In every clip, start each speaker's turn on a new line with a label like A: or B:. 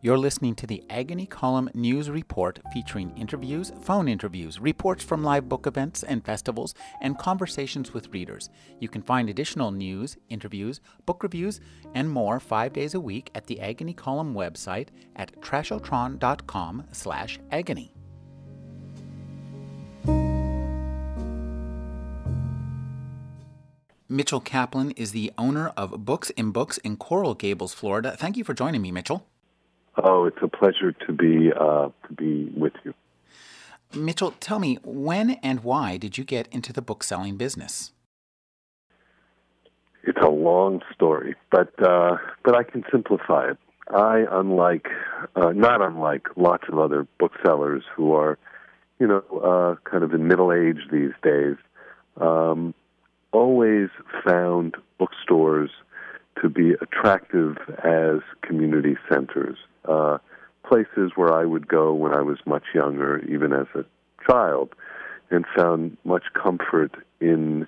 A: You're listening to the Agony Column News Report featuring interviews, phone interviews, reports from live book events and festivals, and conversations with readers. You can find additional news, interviews, book reviews, and more five days a week at the Agony Column website at trashotron.com slash agony. Mitchell Kaplan is the owner of Books and Books in Coral Gables, Florida. Thank you for joining me, Mitchell.
B: Oh, it's a pleasure to be uh, to be with you.
A: Mitchell, tell me when and why did you get into the book selling business?
B: It's a long story, but uh, but I can simplify it. I, unlike uh, not unlike lots of other booksellers who are, you know, uh, kind of in middle age these days, um, always found bookstores to be attractive as community centers uh, places where I would go when I was much younger, even as a child, and found much comfort in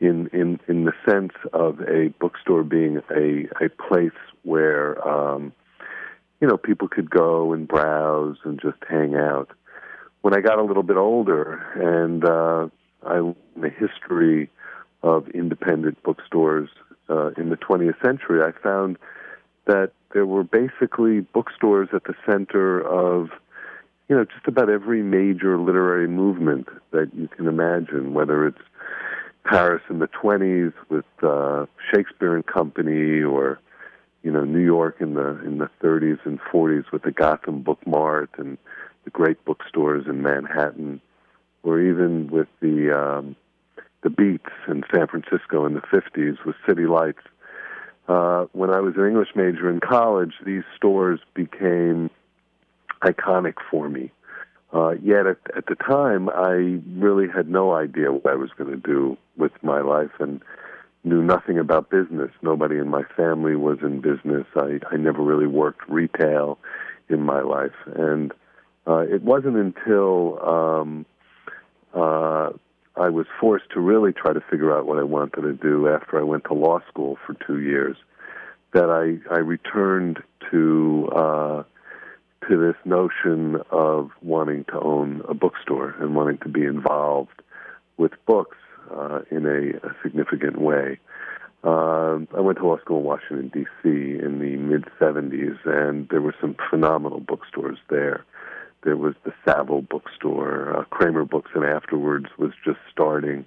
B: in in in the sense of a bookstore being a a place where um, you know people could go and browse and just hang out. When I got a little bit older and uh, I learned the history of independent bookstores uh, in the 20th century, I found that there were basically bookstores at the center of, you know, just about every major literary movement that you can imagine, whether it's Paris in the 20s with uh, Shakespeare and Company or, you know, New York in the in the 30s and 40s with the Gotham Book Mart and the great bookstores in Manhattan, or even with the um, the Beats in San Francisco in the 50s with City Lights uh, when I was an English major in college, these stores became iconic for me. Uh, yet at, at the time, I really had no idea what I was going to do with my life and knew nothing about business. Nobody in my family was in business. I, I never really worked retail in my life. And uh, it wasn't until um, uh, I was forced to really try to figure out what I wanted to do after I went to law school for two years. That I I returned to uh, to this notion of wanting to own a bookstore and wanting to be involved with books uh, in a, a significant way. Uh, I went to law school in Washington D.C. in the mid '70s, and there were some phenomenal bookstores there. There was the Saville bookstore, uh, Kramer Books, and Afterwords was just starting.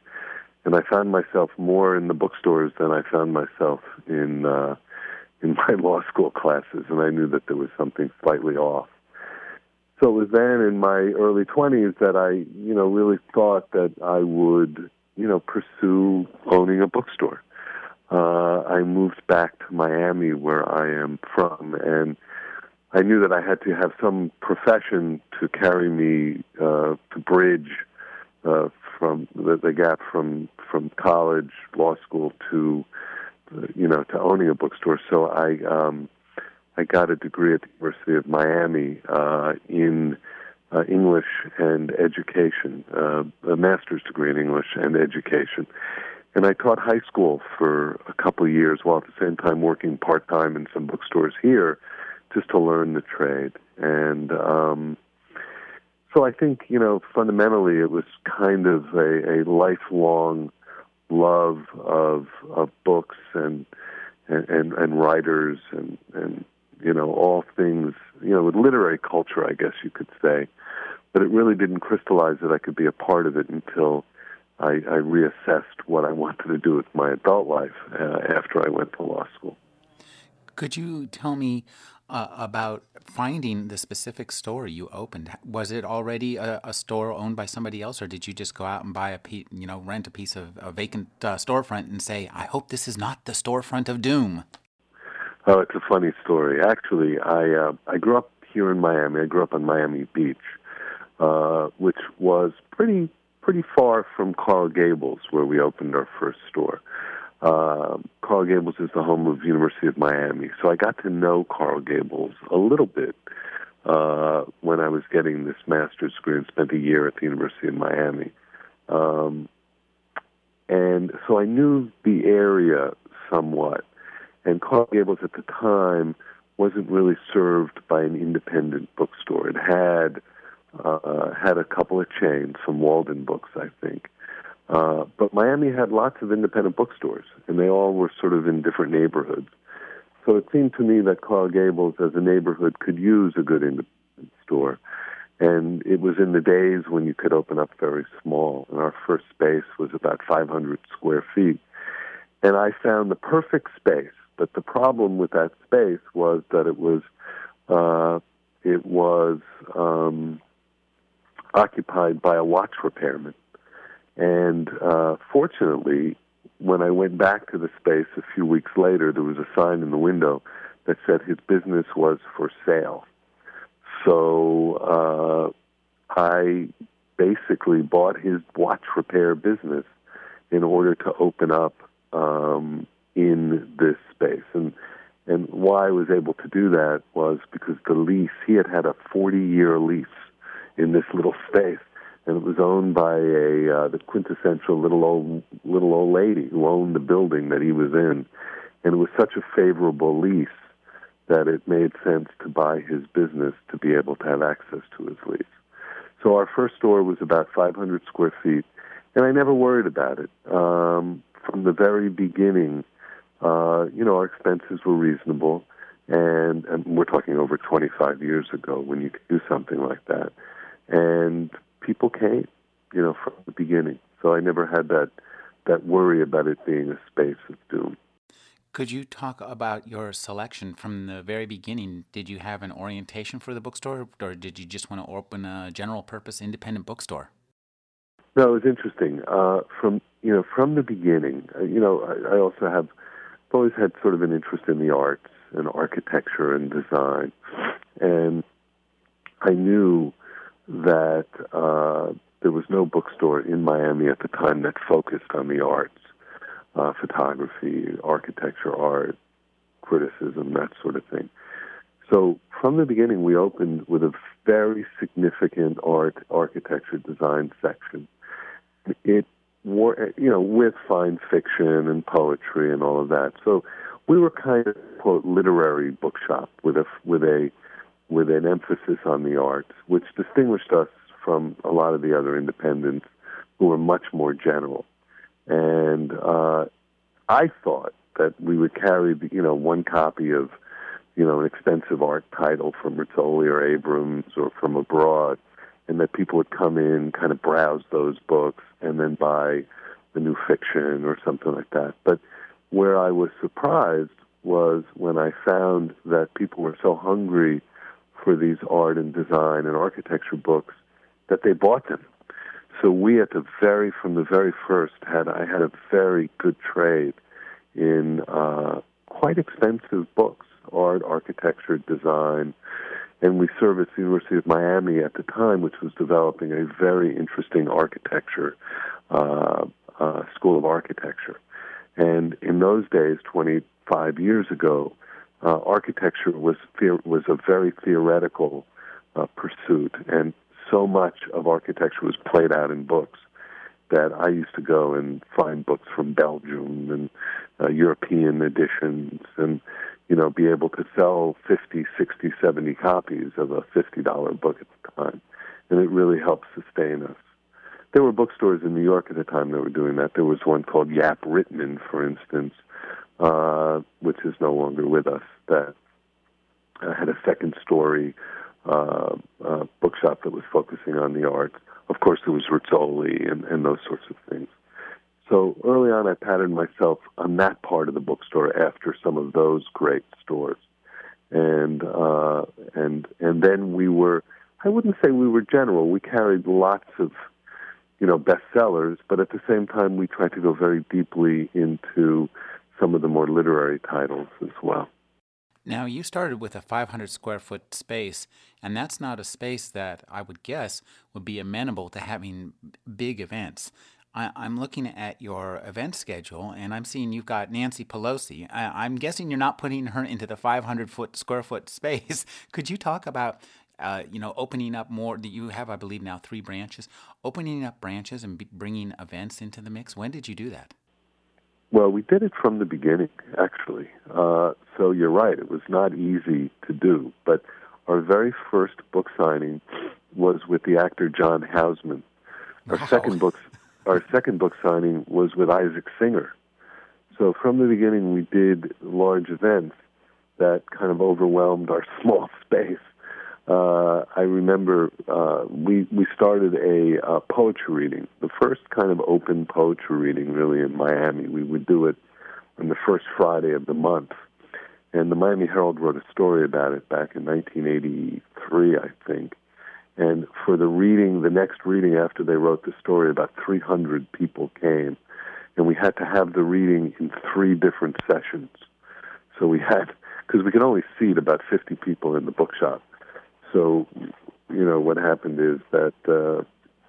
B: And I found myself more in the bookstores than I found myself in uh, in my law school classes, and I knew that there was something slightly off. So it was then in my early 20s that I, you know, really thought that I would, you know, pursue owning a bookstore. Uh, I moved back to Miami, where I am from, and I knew that I had to have some profession to carry me uh, to bridge uh, from the, the gap from from college, law school to uh, you know to owning a bookstore. So I um, I got a degree at the University of Miami uh, in uh, English and education, uh, a master's degree in English and education. And I taught high school for a couple of years while at the same time working part time in some bookstores here just to learn the trade. And um, so I think, you know, fundamentally it was kind of a, a lifelong love of of books and and, and, and writers and, and you know, all things, you know, with literary culture, I guess you could say. But it really didn't crystallize that I could be a part of it until I, I reassessed what I wanted to do with my adult life uh, after I went to law school.
A: Could you tell me uh, about finding the specific store you opened. Was it already a, a, store owned by somebody else, or did you just go out and buy a piece, you know, rent a piece of a vacant uh, storefront and say, "I hope this is not the storefront of doom"?
B: Oh, it's a funny story. Actually, I uh, I grew up here in Miami. I grew up on Miami Beach, uh, which was pretty pretty far from Coral Gables, where we opened our first store. Uh, Coral Gables is the home of University of Miami, so I got to know Coral Gables a little bit uh, when I was getting this master's degree and spent a year at the University of Miami. Um, and so I knew the area somewhat. And Coral Gables at the time wasn't really served by an independent bookstore. It had uh, had a couple of chains, some Walden Books, I think. Uh, but Miami had lots of independent bookstores, and they all were sort of in different neighborhoods. So it seemed to me that Coral Gables, as a neighborhood, could use a good independent store. And it was in the days when you could open up very small, and our first space was about 500 square feet. And I found the perfect space, but the problem with that space was that it was uh, it was um, occupied by a watch repairman. And uh, fortunately, when I went back to the space a few weeks later, there was a sign in the window that said his business was for sale. So uh, I basically bought his watch repair business in order to open up um, in this space. And and why I was able to do that was because the lease he had had a 40 year lease in this little space, and it was owned by a uh, the quintessential little old little old lady who owned the building that he was in, and it was such a favorable lease that it made sense to buy his business to be able to have access to his lease. So our first store was about 500 square feet, and I never worried about it. Um, from the very beginning, uh, you know, our expenses were reasonable, and, and we're talking over 25 years ago when you could do something like that and people came, you know, from the beginning. So I never had that that worry about it being a space of doom.
A: Could you talk about your selection from the very beginning? Did you have an orientation for the bookstore, or did you just want to open a general purpose independent bookstore?
B: No, it was interesting. Uh, from you know, from the beginning, uh, you know, I, I also have I've always had sort of an interest in the arts and architecture and design, and I knew that uh, there was no bookstore in Miami at the time that focused on the arts, uh, photography, architecture, art, criticism, that sort of thing. So from the beginning, we opened with a very significant art, architecture, design section. It wore, you know, with fine fiction and poetry and all of that. So we were kind of quote literary bookshop with a with a with an emphasis on the arts, which distinguished us from a lot of the other independents who were much more general. And uh, I thought that we would carry, you know, one copy of, you know, an expensive art title from Rizzoli or Abrams or from abroad, and that people would come in, kind of browse those books, and then buy the new fiction or something like that. But where I was surprised was when I found that people were so hungry for these art and design and architecture books that they bought them. So we at the very from the very first had I had a very good trade in uh, quite expensive books, art, architecture, design, and we serviced the University of Miami at the time, which was developing a very interesting architecture uh, uh, school of architecture. And in those days, 25 years ago, uh, architecture was was a very theoretical uh, pursuit, and so much of architecture was played out in books that I used to go and find books from Belgium and uh, European editions, and you know, be able to sell 50, 60, 70 copies of a $50 book at the time. And it really helped sustain us. There were bookstores in New York at the time that were doing that. There was one called Jaap Rietman, for instance, uh, which is no longer with us, that uh, had a second story uh, uh, bookshop that was focusing on the arts. Of course, there was Rizzoli and, and those sorts of things. So early on, I patterned myself on that part of the bookstore after some of those great stores, and uh, and and then we were. I wouldn't say we were general. We carried lots of, you know, bestsellers, but at the same time, we tried to go very deeply into some of the more literary titles as well.
A: Now, you started with a 500 square foot space, and that's not a space that I would guess would be amenable to having big events. I, am looking at your event schedule, and I'm seeing you've got Nancy Pelosi. I, am guessing you're not putting her into the 500 foot square foot space. Could you talk about, uh, you know, opening up more? That you have, I believe, now three branches. Opening up branches and bringing events into the mix. When did you do that?
B: Well, we did it from the beginning, actually. Uh, so you're right. It was not easy to do. But our very first book signing was with the actor John Houseman. Our wow. second book, our second book signing was with Isaac Singer. So from the beginning, we did large events that kind of overwhelmed our small space. Uh, I remember uh, we we started a uh, poetry reading, the first kind of open poetry reading really in Miami. We would do it on the first Friday of the month, and the Miami Herald wrote a story about it back in 1983, I think. And for the reading, the next reading after they wrote the story, about 300 people came, and we had to have the reading in three different sessions. So we had because we could only seat about 50 people in the bookshop. So, you know, what happened is that uh,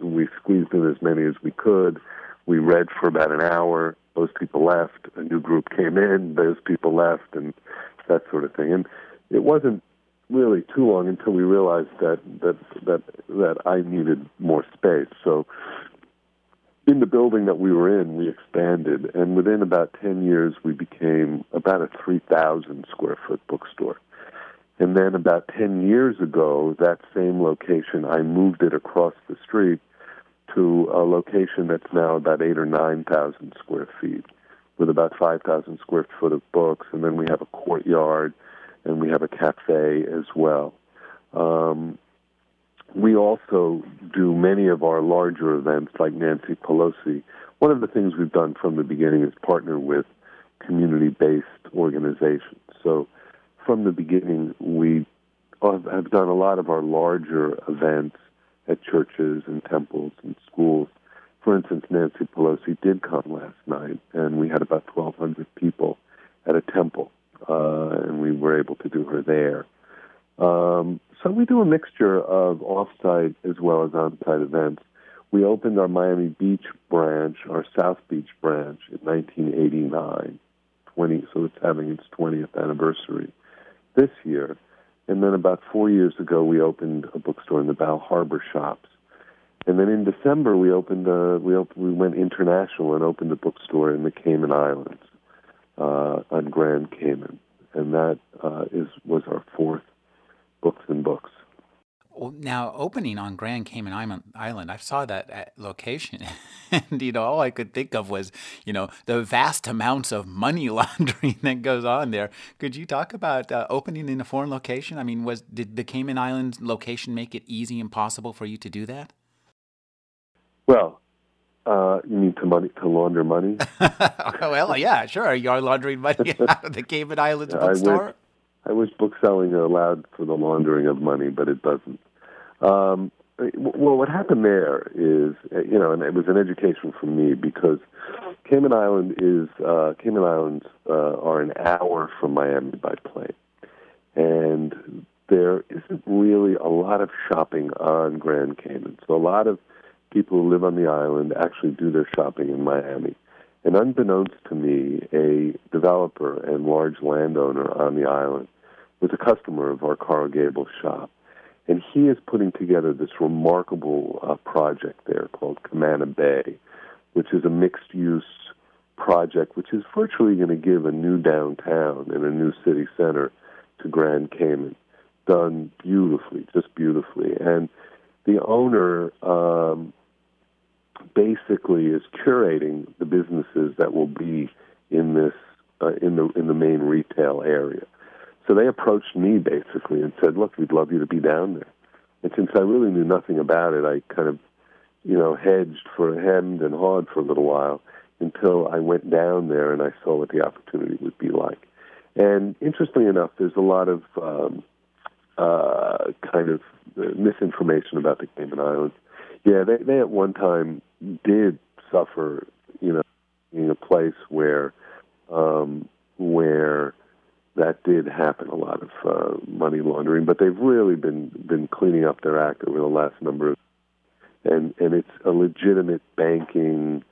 B: we squeezed in as many as we could. We read for about an hour. Those people left. A new group came in. Those people left, and that sort of thing. And it wasn't really too long until we realized that that that that I needed more space. So in the building that we were in, we expanded, and within about 10 years, we became about a 3,000 square foot bookstore. And then about 10 years ago, that same location, I moved it across the street to a location that's now about 8 or 9,000 square feet with about 5,000 square foot of books. And then we have a courtyard and we have a cafe as well. Um, we also do many of our larger events like Nancy Pelosi. One of the things we've done from the beginning is partner with community based organizations. So from the beginning, we have done a lot of our larger events at churches and temples and schools. For instance, Nancy Pelosi did come last night, and we had about 1,200 people at a temple, uh, and we were able to do her there. Um, so we do a mixture of offsite as well as on-site events. We opened our Miami Beach branch, our South Beach branch, in 1989. 20, so it's having its 20th anniversary this year. And then about four years ago, we opened a bookstore in the Bal Harbour shops. And then in December, we opened a, we opened, we went international and opened a bookstore in the Cayman Islands uh, on Grand Cayman, and that uh, is was our fourth books and books.
A: Now opening on Grand Cayman Island, I saw that location, and you know all I could think of was you know the vast amounts of money laundering that goes on there. Could you talk about uh, opening in a foreign location? I mean, was did the Cayman Islands location make it easy and possible for you to do that?
B: Well, uh, you mean to money to launder money?
A: well, yeah, sure. You're laundering money out of the Cayman Islands bookstore.
B: I wish bookselling allowed for the laundering of money, but it doesn't. Um, well, what happened there is, you know, and it was an education for me because Cayman Island is uh, Cayman Islands uh, are an hour from Miami by plane, and there isn't really a lot of shopping on Grand Cayman. So a lot of people who live on the island actually do their shopping in Miami. And unbeknownst to me, a developer and large landowner on the island was a customer of our Coral Gables shop. And he is putting together this remarkable uh, project there called Camana Bay, which is a mixed use project which is virtually going to give a new downtown and a new city center to Grand Cayman. Done beautifully, just beautifully. And the owner um, basically is curating the businesses that will be in this uh, in the in the main retail area. So they approached me basically and said, "Look, we'd love you to be down there." And since I really knew nothing about it, I kind of, you know, hedged for hemmed and hawed for a little while until I went down there and I saw what the opportunity would be like. And interestingly enough, there's a lot of um, uh, kind of misinformation about the Cayman Islands. Yeah, they, they at one time did suffer, you know, in a place where um, where that did happen a lot of uh, money laundering, but they've really been been cleaning up their act over the last number of and and it's a legitimate banking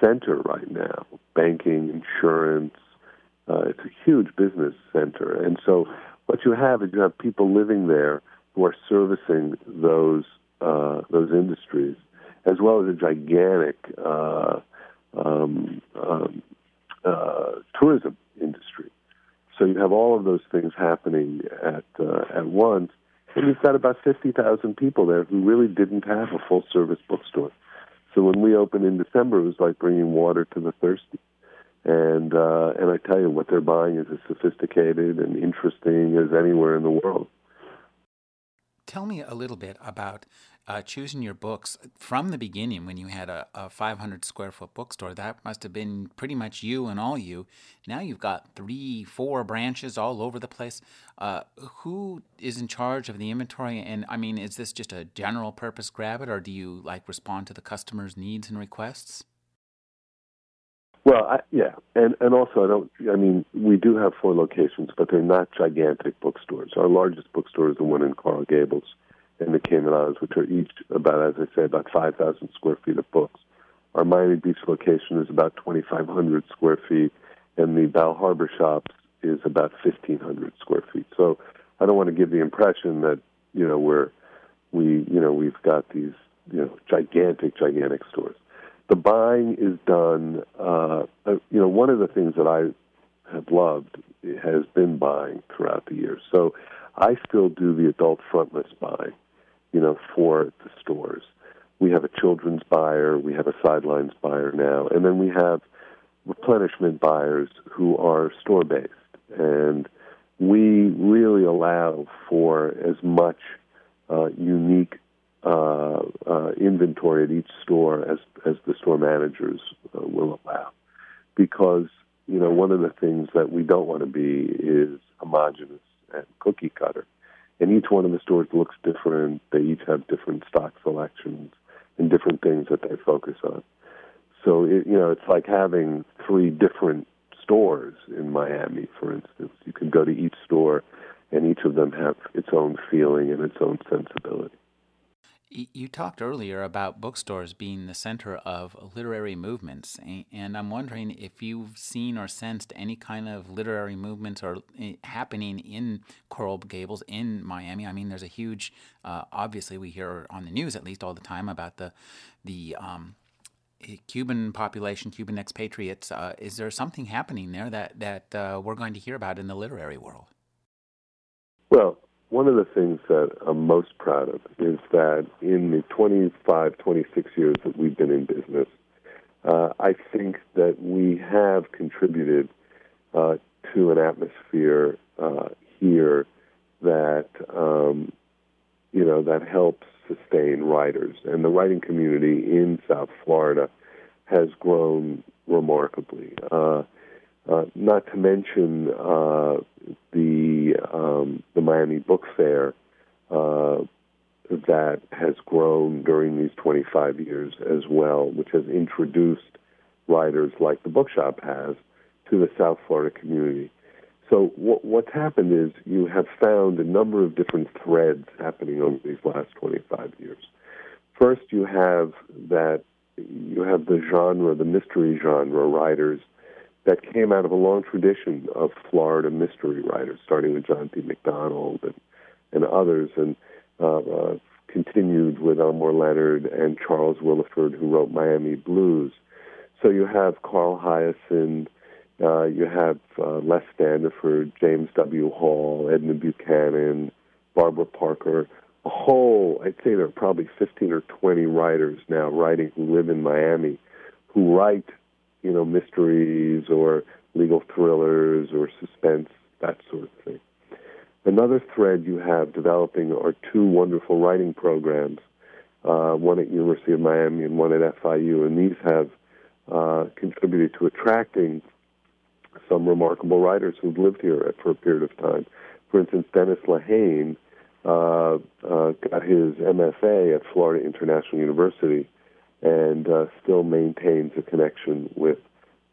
B: center right now. Banking, insurance, uh, it's a huge business center, and so what you have is you have people living there who are servicing those uh, those industries, as well as a gigantic uh, um, um, uh, tourism industry. So you have all of those things happening at uh, at once, and you've got about fifty thousand people there who really didn't have a full service bookstore. So when we opened in December, it was like bringing water to the thirsty. And uh, and I tell you, what they're buying is as sophisticated and interesting as anywhere in the world.
A: Tell me a little bit about uh, choosing your books from the beginning when you had a, a 500 square foot bookstore. That must have been pretty much you and all you. Now you've got three, four branches all over the place. Uh, who is in charge of the inventory? And I mean, is this just a general purpose grab it, or do you like respond to the customers' needs and requests?
B: Well, I, yeah, and and also I don't. I mean, we do have four locations, but they're not gigantic bookstores. Our largest bookstore is the one in Coral Gables, in the Cayman Islands, which are each about, as I say, about five thousand square feet of books. Our Miami Beach location is about twenty five hundred square feet, and the Bal Harbour shops is about fifteen hundred square feet. So I don't want to give the impression that you know we're we you know we've got these you know gigantic gigantic stores the buying is done. Uh, uh, you know, one of the things that I have loved has been buying throughout the years. So I still do the adult frontlist buying, you know, for the stores. We have a children's buyer, we have a sidelines buyer now, and then we have replenishment buyers who are store based. And we really allow for as much uh, unique uh, uh, inventory at each store as as the store managers uh, will allow, because you know one of the things that we don't want to be is homogenous and cookie cutter, and each one of the stores looks different. They each have different stock selections and different things that they focus on. So it, you know it's like having three different stores in Miami, for instance. You can go to each store, and each of them have its own feeling and its own sensibility.
A: You talked earlier about bookstores being the center of literary movements, and I'm wondering if you've seen or sensed any kind of literary movements or eh, happening in Coral Gables in Miami. I mean, there's a huge, uh, obviously, we hear on the news at least all the time about the the um, eh, Cuban population, Cuban expatriates. Uh, is there something happening there that that uh, we're going to hear about in the literary world?
B: Well, one of the things that I'm most proud of is that in the 25, 26 years that we've been in business, uh, I think that we have contributed uh, to an atmosphere uh, here that um, you know that helps sustain writers, and the writing community in South Florida has grown remarkably. Uh, uh, not to mention uh, the um, the Miami Book Fair uh, that has grown during these 25 years as well, which has introduced writers like the bookshop has to the South Florida community. So what, what's happened is you have found a number of different threads happening over these last 25 years. First, you have that you have the genre, the mystery genre writers that came out of a long tradition of Florida mystery writers, starting with John D. MacDonald and, and others, and uh, uh, continued with Elmore Leonard and Charles Willeford, who wrote Miami Blues. So you have Carl Hiaasen, uh, you have uh, Les Standiford, James W. Hall, Edna Buchanan, Barbara Parker, a whole, I'd say there are probably 15 or 20 writers now writing who live in Miami who write you know, mysteries or legal thrillers or suspense, that sort of thing. Another thread you have developing are two wonderful writing programs, uh, one at University of Miami and one at FIU, and these have uh, contributed to attracting some remarkable writers who've lived here for a period of time. For instance, Dennis Lehane uh, uh got his MFA at Florida International University and uh, still maintains a connection with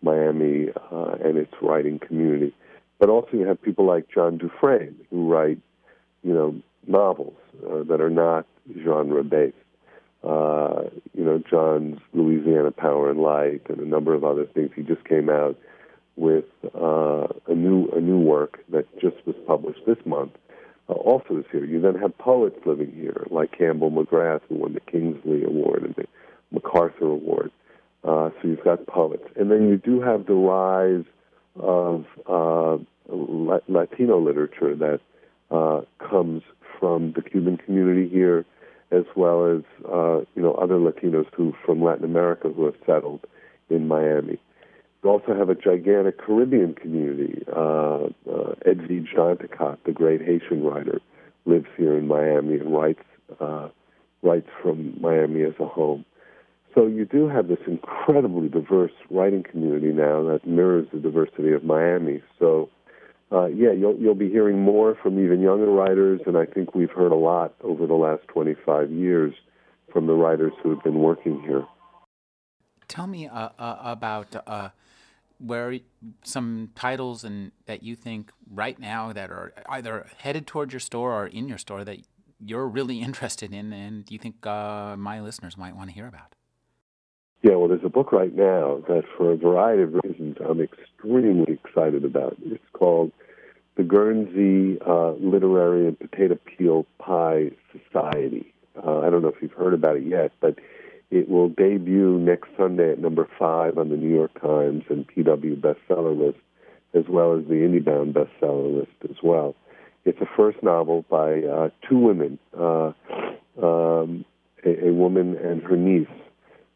B: Miami uh, and its writing community. But also, you have people like John Dufresne who write, you know, novels uh, that are not genre based. Uh, you know, John's Louisiana Power and Light and a number of other things. He just came out with uh, a new a new work that just was published this month. Uh, also is here. You then have poets living here, like Campbell McGrath, who won the Kingsley Award and the MacArthur Award. Uh, so you've got poets, and then you do have the rise of uh, Latino literature that uh, comes from the Cuban community here, as well as uh, you know other Latinos who from Latin America who have settled in Miami. We also have a gigantic Caribbean community. Uh, uh, Edwidge Danticat, the great Haitian writer, lives here in Miami and writes uh, writes from Miami as a home. So you do have this incredibly diverse writing community now that mirrors the diversity of Miami. So uh, yeah, you'll you'll be hearing more from even younger writers, and I think we've heard a lot over the last 25 years from the writers who have been working here.
A: Tell me uh, uh, about uh, where some titles and that you think right now that are either headed towards your store or in your store that you're really interested in, and you think uh, my listeners might want to hear about.
B: Yeah, well, there's a book right now that, for a variety of reasons, I'm extremely excited about. It's called The Guernsey uh, Literary and Potato Peel Pie Society. Uh, I don't know if you've heard about it yet, but it will debut next Sunday at number five on the New York Times and PW bestseller list, as well as the IndieBound bestseller list as well. It's a first novel by uh, two women, uh, um, a, a woman and her niece.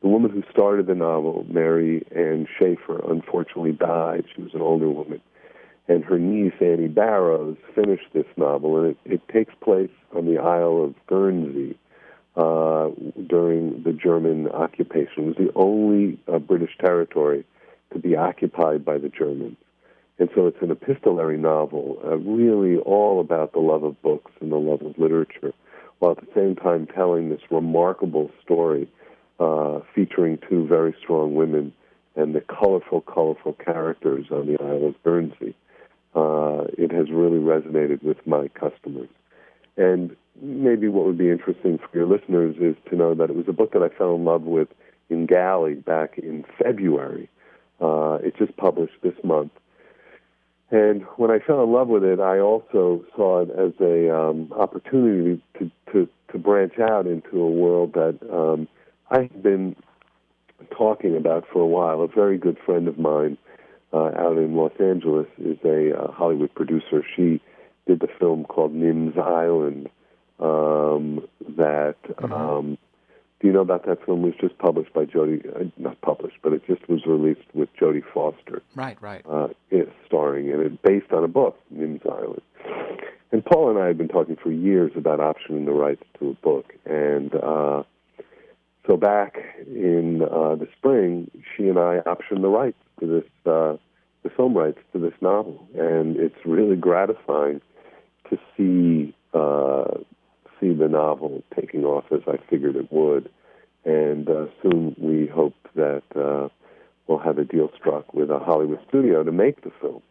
B: The woman who started the novel, Mary Ann Shaffer, unfortunately died. She was an older woman. And her niece, Annie Barrows, finished this novel, and it, it takes place on the Isle of Guernsey uh, during the German occupation. It was the only uh, British territory to be occupied by the Germans. And so it's an epistolary novel, uh, really all about the love of books and the love of literature, while at the same time telling this remarkable story uh, featuring two very strong women and the colorful, colorful characters on the Isle of Guernsey. Uh, it has really resonated with my customers. And maybe what would be interesting for your listeners is to know that it was a book that I fell in love with in Galley back in February. Uh, it just published this month. And when I fell in love with it, I also saw it as a um, opportunity to, to, to branch out into a world that um, I've been talking about for a while. A very good friend of mine uh, out in Los Angeles is a uh, Hollywood producer. She did the film called Nim's Island. Um, that mm-hmm. um, do you know about that film? It was just published by Jodie, uh, not published, but it just was released with Jodie Foster.
A: Right, right.
B: Uh, it, starring in it, based on a book, Nim's Island. And Paul and I have been talking for years about optioning the rights to a book, and uh, so back in uh, the spring, she and I optioned the rights to this, uh, the film rights to this novel, and it's really gratifying to see uh, see the novel taking off as I figured it would, and uh, soon we hope that uh, we'll have a deal struck with a Hollywood studio to make the film.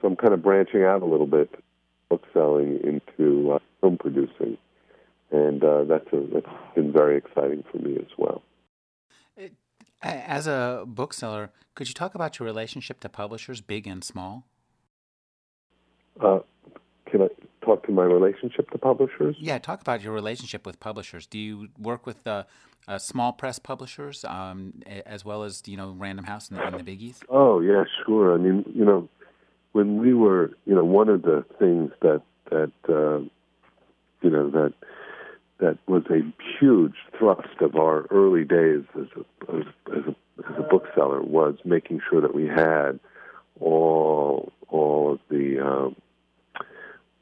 B: So I'm kind of branching out a little bit, book selling into uh, film producing and uh, that's a, that's been very exciting for me as well.
A: As a bookseller, could you talk about your relationship to publishers, big and small?
B: Uh, can I talk to my relationship to publishers?
A: Yeah, talk about your relationship with publishers. Do you work with uh, uh, small press publishers um, as well as you know Random House and the, and the biggies?
B: Oh yeah, sure. I mean, you know, when we were, you know, one of the things that that uh, you know that that was a huge thrust of our early days as a, as, as a, as a bookseller was making sure that we had all all of the um,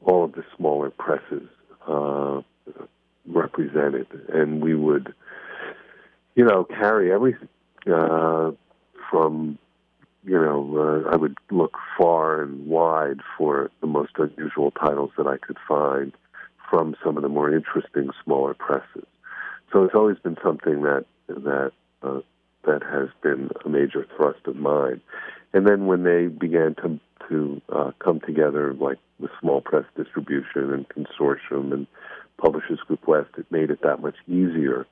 B: all of the smaller presses uh, represented, and we would, you know, carry everything uh, from, you know, uh, I would look far and wide for the most unusual titles that I could find from some of the more interesting smaller presses. So it's always been something that that uh, that has been a major thrust of mine. And then when they began to to uh, come together, like the small press distribution and consortium and Publishers Group West, it made it that much easier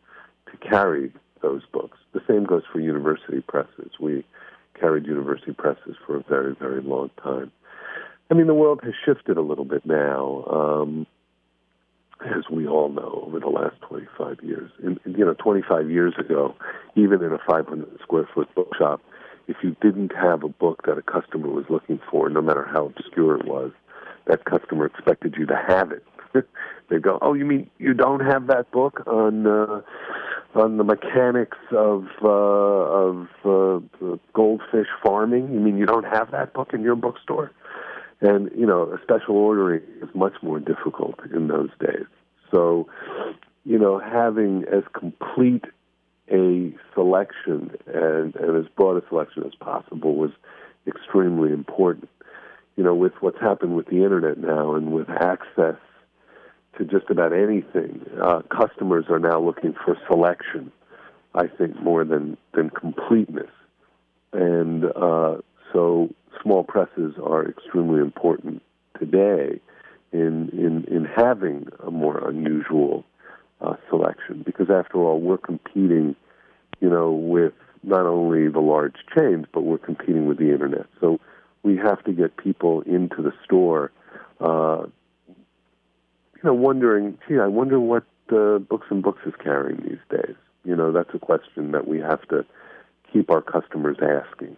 B: to carry those books. The same goes for university presses. We carried university presses for a very, very long time. I mean, the world has shifted a little bit now. Um, as we all know, over the last 25 years. And, you know, 25 years ago, even in a 500 square foot bookshop, if you didn't have a book that a customer was looking for, no matter how obscure it was, that customer expected you to have it. they go, "Oh, you mean you don't have that book on uh, on the mechanics of uh, of uh, goldfish farming? You mean you don't have that book in your bookstore?" And you know, a special ordering is much more difficult in those days. So, you know, having as complete a selection and, and as broad a selection as possible was extremely important. You know, with what's happened with the internet now and with access to just about anything, uh, customers are now looking for selection. I think more than than completeness, and uh, so small presses are extremely important today in in in having a more unusual uh, selection. Because after all we're competing you know with not only the large chains but we're competing with the internet. So we have to get people into the store uh, you know wondering gee I wonder what uh, books and books is carrying these days. You know that's a question that we have to keep our customers asking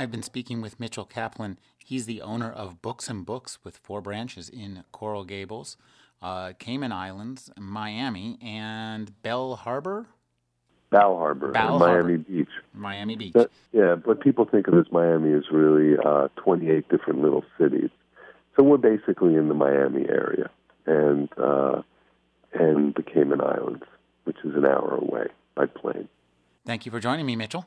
A: I've been speaking with Mitchell Kaplan. He's the owner of Books and Books with four branches in Coral Gables, uh, Cayman Islands, Miami, and Bell Harbor.
B: Bal Harbour,
A: Bal
B: Miami Beach.
A: Miami Beach.
B: But, yeah, but people think of as Miami is really uh, 28 different little cities. So we're basically in the Miami area and uh, and the Cayman Islands, which is an hour away by plane.
A: Thank you for joining me, Mitchell.